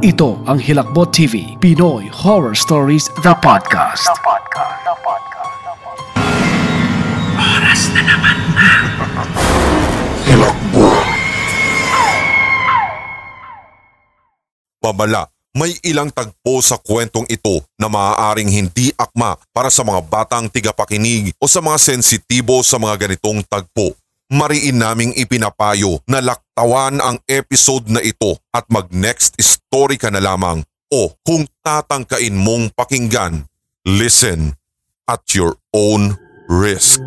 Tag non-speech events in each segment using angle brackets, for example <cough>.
Ito ang Hilakbot TV, Pinoy Horror Stories, The Podcast. Oras na naman na. Babala, may ilang tagpo sa kwentong ito na maaaring hindi akma para sa mga batang tigapakinig o sa mga sensitibo sa mga ganitong tagpo. Mariin naming ipinapayo na laktawan ang episode na ito at mag next story ka na lamang o kung tatangkain mong pakinggan, listen at your own risk.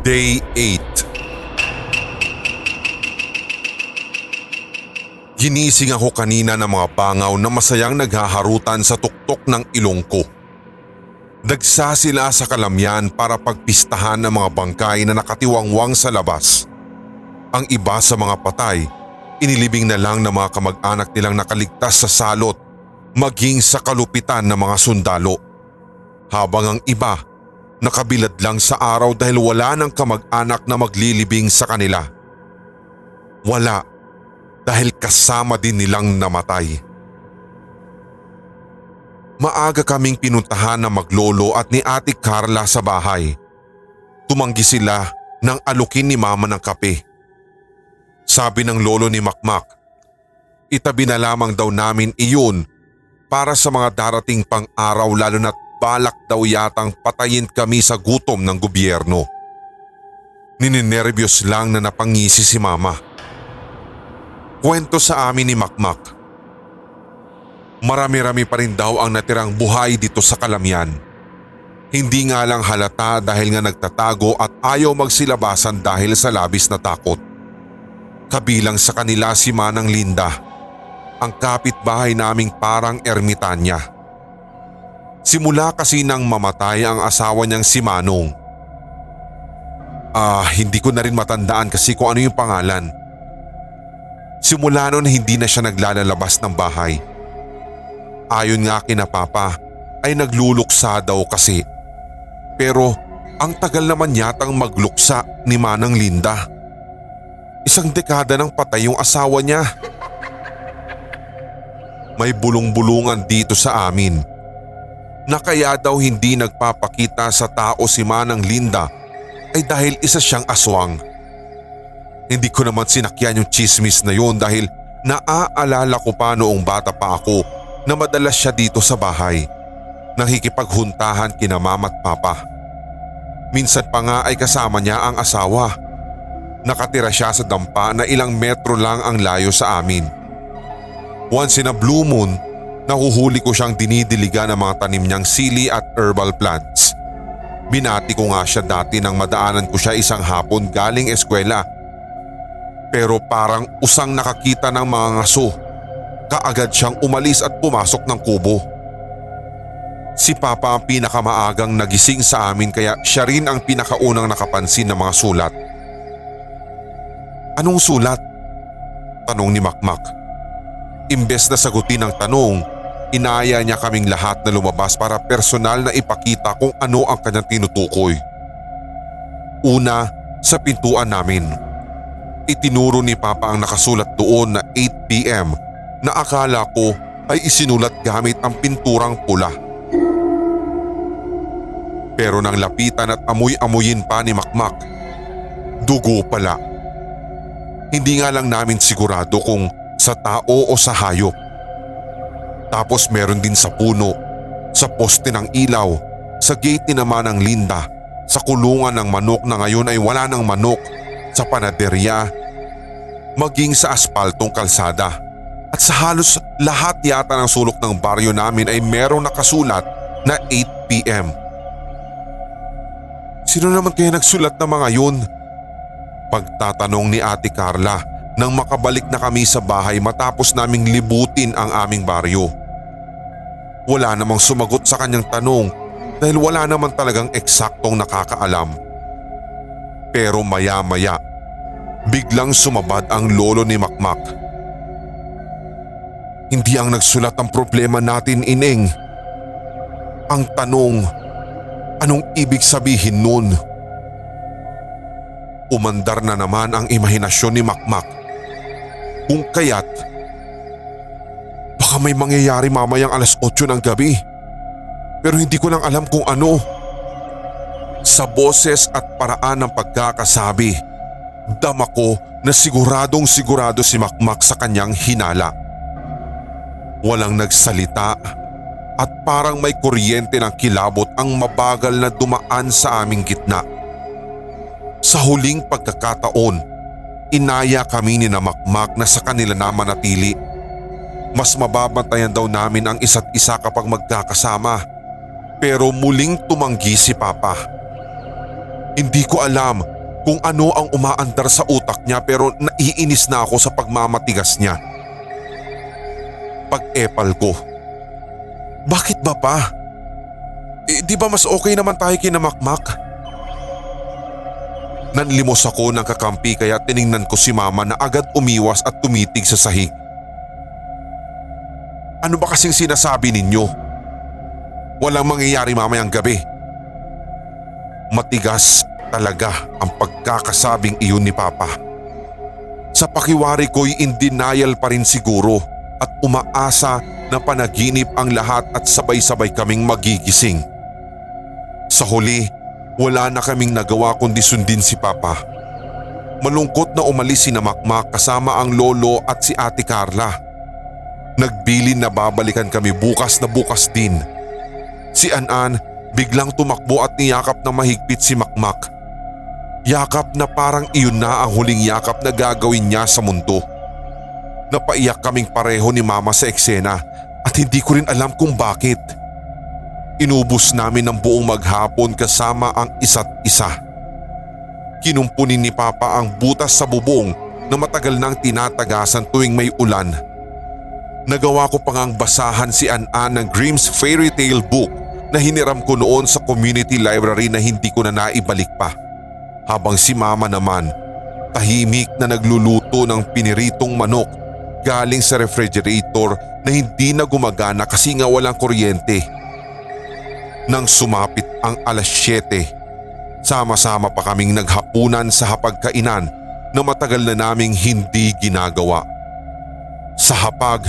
Day 8 Ginising ako kanina ng mga bangaw na masayang naghaharutan sa tuktok ng ilong ko. Dagsa sila sa kalamyan para pagpistahan ng mga bangkay na nakatiwangwang sa labas. Ang iba sa mga patay, inilibing na lang ng mga kamag-anak nilang nakaligtas sa salot maging sa kalupitan ng mga sundalo. Habang ang iba, nakabilad lang sa araw dahil wala ng kamag-anak na maglilibing sa kanila. Wala dahil kasama din nilang namatay. Maaga kaming pinuntahan ng maglolo at ni Ate Carla sa bahay. Tumanggi sila nang alukin ni mama ng kape. Sabi ng lolo ni Makmak, itabi na lamang daw namin iyon para sa mga darating pang araw lalo na't balak daw yatang patayin kami sa gutom ng gobyerno. Nininervyos lang na napangisi si mama. Kwento sa amin ni Makmak. Marami-rami pa rin daw ang natirang buhay dito sa Kalamyan. Hindi nga lang halata dahil nga nagtatago at ayaw magsilabasan dahil sa labis na takot. Kabilang sa kanila si Manang Linda, ang kapitbahay naming parang ermitanya. Simula kasi nang mamatay ang asawa niyang si Manong. Ah, hindi ko na rin matandaan kasi kung ano yung pangalan. Simula noon hindi na siya naglalabas ng bahay. Ayon nga kina Papa ay nagluluksa daw kasi. Pero ang tagal naman yatang magluksa ni Manang Linda. Isang dekada nang patay yung asawa niya. May bulong-bulungan dito sa amin. Na kaya daw hindi nagpapakita sa tao si Manang Linda ay dahil isa siyang aswang. Hindi ko naman sinakyan yung chismis na yun dahil naaalala ko pa noong bata pa ako na madalas siya dito sa bahay. Nakikipaghuntahan kina mama at papa. Minsan pa nga ay kasama niya ang asawa. Nakatira siya sa dampa na ilang metro lang ang layo sa amin. Once in a blue moon, nahuhuli ko siyang dinidiligan ng mga tanim niyang sili at herbal plants. Binati ko nga siya dati nang madaanan ko siya isang hapon galing eskwela. Pero parang usang nakakita ng mga ngaso kaagad siyang umalis at pumasok ng kubo. Si Papa ang pinakamaagang nagising sa amin kaya siya rin ang pinakaunang nakapansin ng mga sulat. Anong sulat? Tanong ni Makmak. Imbes na sagutin ang tanong, inaya niya kaming lahat na lumabas para personal na ipakita kung ano ang kanyang tinutukoy. Una, sa pintuan namin. Itinuro ni Papa ang nakasulat doon na 8pm na akala ko ay isinulat gamit ang pinturang pula. Pero nang lapitan at amoy-amoyin pa ni Makmak, dugo pala. Hindi nga lang namin sigurado kung sa tao o sa hayop. Tapos meron din sa puno, sa poste ng ilaw, sa gate ni naman ng Linda, sa kulungan ng manok na ngayon ay wala ng manok, sa panaderya, maging sa aspaltong kalsada. At sa halos lahat yata ng sulok ng baryo namin ay merong nakasulat na 8pm. Sino naman kaya nagsulat ng mga yun? Pagtatanong ni Ate Carla nang makabalik na kami sa bahay matapos naming libutin ang aming baryo. Wala namang sumagot sa kanyang tanong dahil wala naman talagang eksaktong nakakaalam. Pero maya-maya, biglang sumabad ang lolo ni Makmak. Hindi ang nagsulat ang problema natin, Ineng. Ang tanong, anong ibig sabihin nun? Umandar na naman ang imahinasyon ni Makmak. Kung kaya't, baka may mangyayari mamayang alas 8 ng gabi. Pero hindi ko lang alam kung ano. Sa boses at paraan ng pagkakasabi, dama ko na siguradong sigurado si Makmak sa kanyang hinala. Walang nagsalita at parang may kuryente ng kilabot ang mabagal na dumaan sa aming gitna. Sa huling pagkakataon, inaya kami ni na Makmak na sa kanila na manatili. Mas mababantayan daw namin ang isa't isa kapag magkakasama. Pero muling tumanggi si Papa. Hindi ko alam kung ano ang umaandar sa utak niya pero naiinis na ako sa pagmamatigas niya. Pag-epal ko. Bakit ba pa? Eh, di ba mas okay naman tayo kinamakmak? Nanlimos ako ng kakampi kaya tiningnan ko si mama na agad umiwas at tumitig sa sahig. Ano ba kasing sinasabi ninyo? Walang mangyayari mamayang gabi. Matigas talaga ang pagkakasabing iyon ni Papa. Sa pakiwari ko'y in denial pa rin siguro at umaasa na panaginip ang lahat at sabay-sabay kaming magigising. Sa huli, wala na kaming nagawa kundi sundin si Papa. Malungkot na umalis si Namakmak kasama ang lolo at si Ate Carla. Nagbilin na babalikan kami bukas na bukas din. Si Anan biglang tumakbo at niyakap na mahigpit si Makmak. Yakap na parang iyon na ang huling yakap na gagawin niya sa mundo. Napaiyak kaming pareho ni mama sa eksena at hindi ko rin alam kung bakit. Inubos namin ng buong maghapon kasama ang isa't isa. Kinumpunin ni Papa ang butas sa bubong na matagal nang tinatagasan tuwing may ulan. Nagawa ko pang ang basahan si An-An ng Grimm's Fairy Tale Book na hiniram ko noon sa community library na hindi ko na naibalik pa. Habang si Mama naman, tahimik na nagluluto ng piniritong manok galing sa refrigerator na hindi na gumagana kasi nga walang kuryente. Nang sumapit ang alas 7, sama-sama pa kaming naghapunan sa hapagkainan na matagal na naming hindi ginagawa. Sa hapag,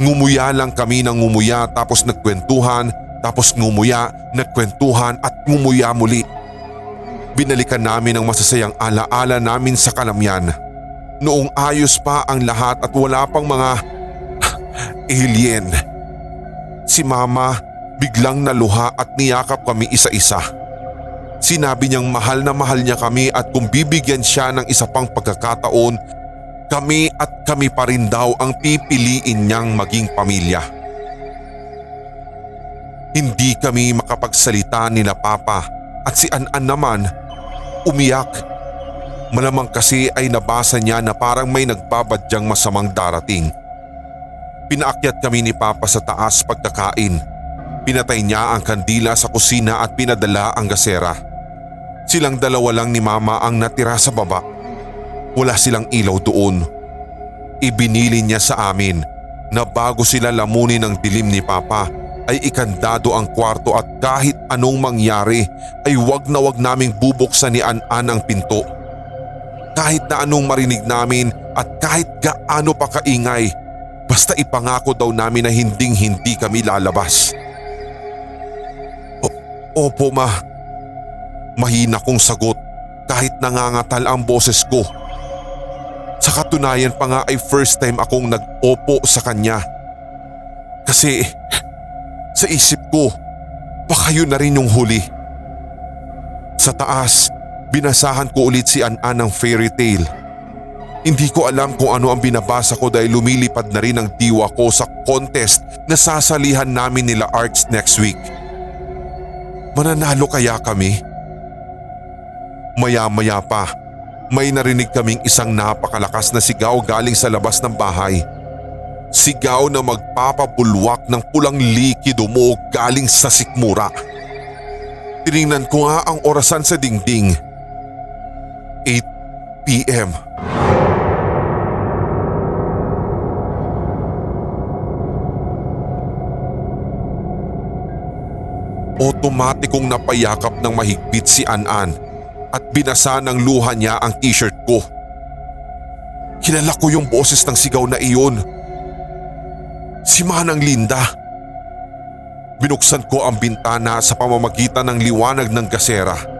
ngumuya lang kami ng ngumuya tapos nagkwentuhan, tapos ngumuya, nagkwentuhan at ngumuya muli. Binalikan namin ang masasayang alaala namin sa kalamyan. Noong ayos pa ang lahat at wala pang mga <sighs> alien. Si mama biglang naluha at niyakap kami isa-isa. Sinabi niyang mahal na mahal niya kami at kung bibigyan siya ng isa pang pagkakataon, kami at kami pa rin daw ang pipiliin niyang maging pamilya. Hindi kami makapagsalita ni na Papa at si An-An naman umiyak. Malamang kasi ay nabasa niya na parang may nagbabadyang masamang darating. Pinaakyat kami ni Papa sa taas pagkakain Pinatay niya ang kandila sa kusina at pinadala ang gasera. Silang dalawa lang ni mama ang natira sa baba. Wala silang ilaw doon. Ibinili niya sa amin na bago sila lamunin ng dilim ni Papa ay ikandado ang kwarto at kahit anong mangyari ay wag na wag naming bubuksan ni An-An ang pinto. Kahit na anong marinig namin at kahit gaano pa kaingay, basta ipangako daw namin na hinding hindi kami lalabas. Opo ma. Mahina kong sagot kahit nangangatal ang boses ko. Sa katunayan pa nga ay first time akong nag-opo sa kanya. Kasi sa isip ko, baka yun na rin yung huli. Sa taas, binasahan ko ulit si An-An ng fairy tale. Hindi ko alam kung ano ang binabasa ko dahil lumilipad na rin ang diwa ko sa contest na sasalihan namin nila Arts next week. Mananalo kaya kami? Maya-maya pa, may narinig kaming isang napakalakas na sigaw galing sa labas ng bahay. Sigaw na magpapabulwak ng pulang likido mo galing sa sikmura. Tiningnan ko nga ang orasan sa dingding. 8 p.m. Otomatikong napayakap ng mahigpit si An-An at binasa ng luha niya ang t-shirt ko. Kilala ko yung boses ng sigaw na iyon. Si Manang Linda. Binuksan ko ang bintana sa pamamagitan ng liwanag ng gasera.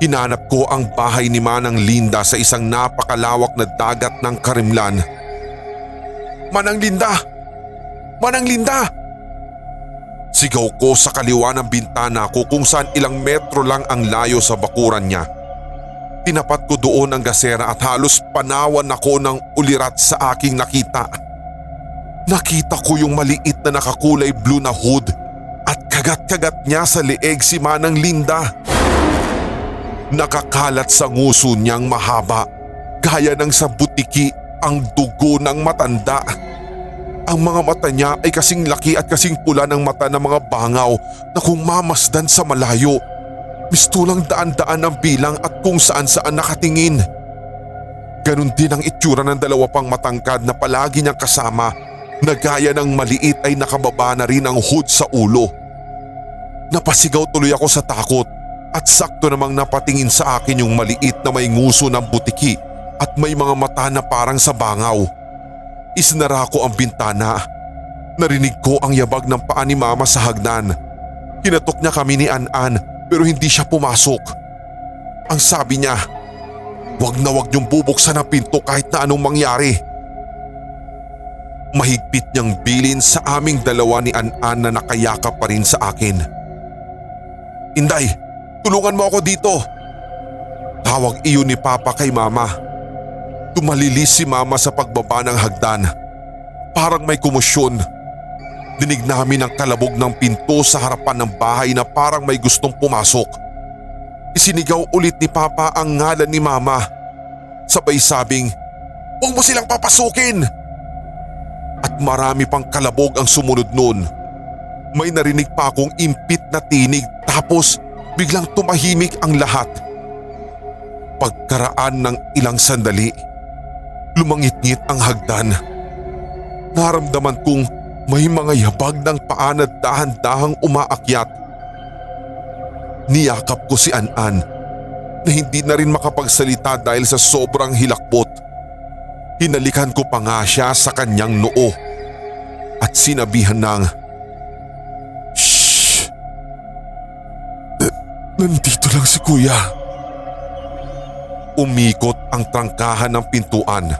Hinanap ko ang bahay ni Manang Linda sa isang napakalawak na dagat ng Karimlan. Manang Linda! Manang Linda! Sigaw ko sa kaliwa ng bintana ko kung saan ilang metro lang ang layo sa bakuran niya. Tinapat ko doon ang gasera at halos panawan ako ng ulirat sa aking nakita. Nakita ko yung maliit na nakakulay blue na hood at kagat-kagat niya sa leeg si Manang Linda. Nakakalat sa nguso niyang mahaba, gaya ng sa butiki ang dugo ng matanda. Ang mga mata niya ay kasing laki at kasing pula ng mata ng mga bangaw na kung mamasdan sa malayo. Mistulang daan-daan ang bilang at kung saan saan nakatingin. Ganon din ang itsura ng dalawa pang matangkad na palagi niyang kasama na gaya ng maliit ay nakababa na rin ang hood sa ulo. Napasigaw tuloy ako sa takot at sakto namang napatingin sa akin yung maliit na may nguso ng butiki at may mga mata na parang sa bangaw. Isinara ko ang bintana. Narinig ko ang yabag ng paa ni mama sa hagdan. Kinatok niya kami ni An-An pero hindi siya pumasok. Ang sabi niya, Huwag na huwag niyong bubuksan ang pinto kahit na anong mangyari. Mahigpit niyang bilin sa aming dalawa ni An-An na nakayakap pa rin sa akin. Inday, tulungan mo ako dito. Tawag iyon ni Papa kay Mama. Tumalilis si mama sa pagbaba ng hagdan. Parang may kumusyon. Dinig namin ang kalabog ng pinto sa harapan ng bahay na parang may gustong pumasok. Isinigaw ulit ni Papa ang ngalan ni Mama. Sabay sabing, Huwag mo silang papasukin! At marami pang kalabog ang sumunod noon. May narinig pa akong impit na tinig tapos biglang tumahimik ang lahat. Pagkaraan ng ilang sandali, Lumangit-ngit ang hagdan. Naramdaman kong may mga yabag ng paa na dahan-dahang umaakyat. Niyakap ko si An-An na hindi na rin makapagsalita dahil sa sobrang hilakbot. Hinalikan ko pa nga siya sa kanyang noo at sinabihan ng, Nandito lang si kuya. Umikot ang trangkahan ng pintuan.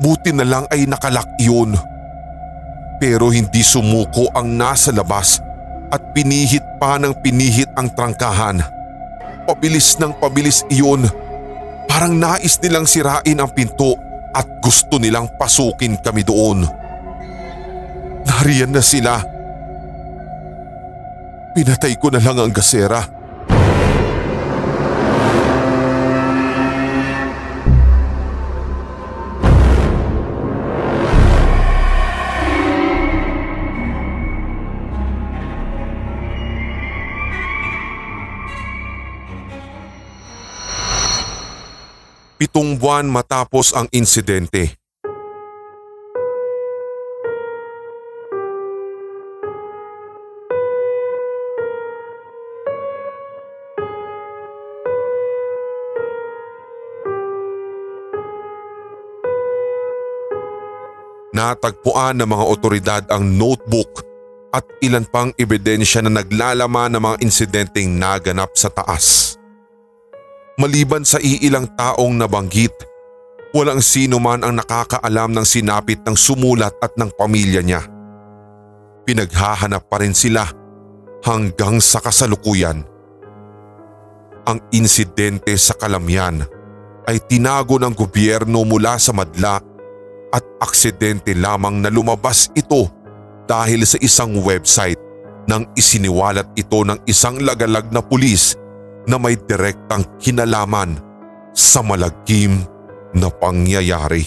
Buti na lang ay nakalak iyon. Pero hindi sumuko ang nasa labas at pinihit pa ng pinihit ang trangkahan. Pabilis ng pabilis iyon. Parang nais nilang sirain ang pinto at gusto nilang pasukin kami doon. Nariyan na sila. Pinatay ko na lang ang gasera. Pitong buwan matapos ang insidente. Natagpuan ng mga otoridad ang notebook at ilan pang ebidensya na naglalaman ng mga insidenteng naganap sa taas. Maliban sa iilang taong nabanggit, walang sino man ang nakakaalam ng sinapit ng sumulat at ng pamilya niya. Pinaghahanap pa rin sila hanggang sa kasalukuyan. Ang insidente sa Kalamyan ay tinago ng gobyerno mula sa madla at aksidente lamang na lumabas ito dahil sa isang website nang isiniwalat ito ng isang lagalag na pulis na may direktang kinalaman sa malagim na pangyayari.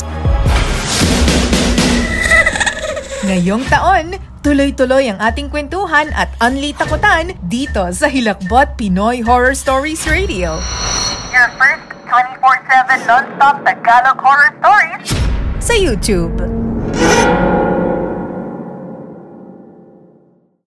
Ngayong taon, tuloy-tuloy ang ating kwentuhan at unli takutan dito sa Hilakbot Pinoy Horror Stories Radio. Your first 24-7 non-stop Tagalog horror stories Sa YouTube.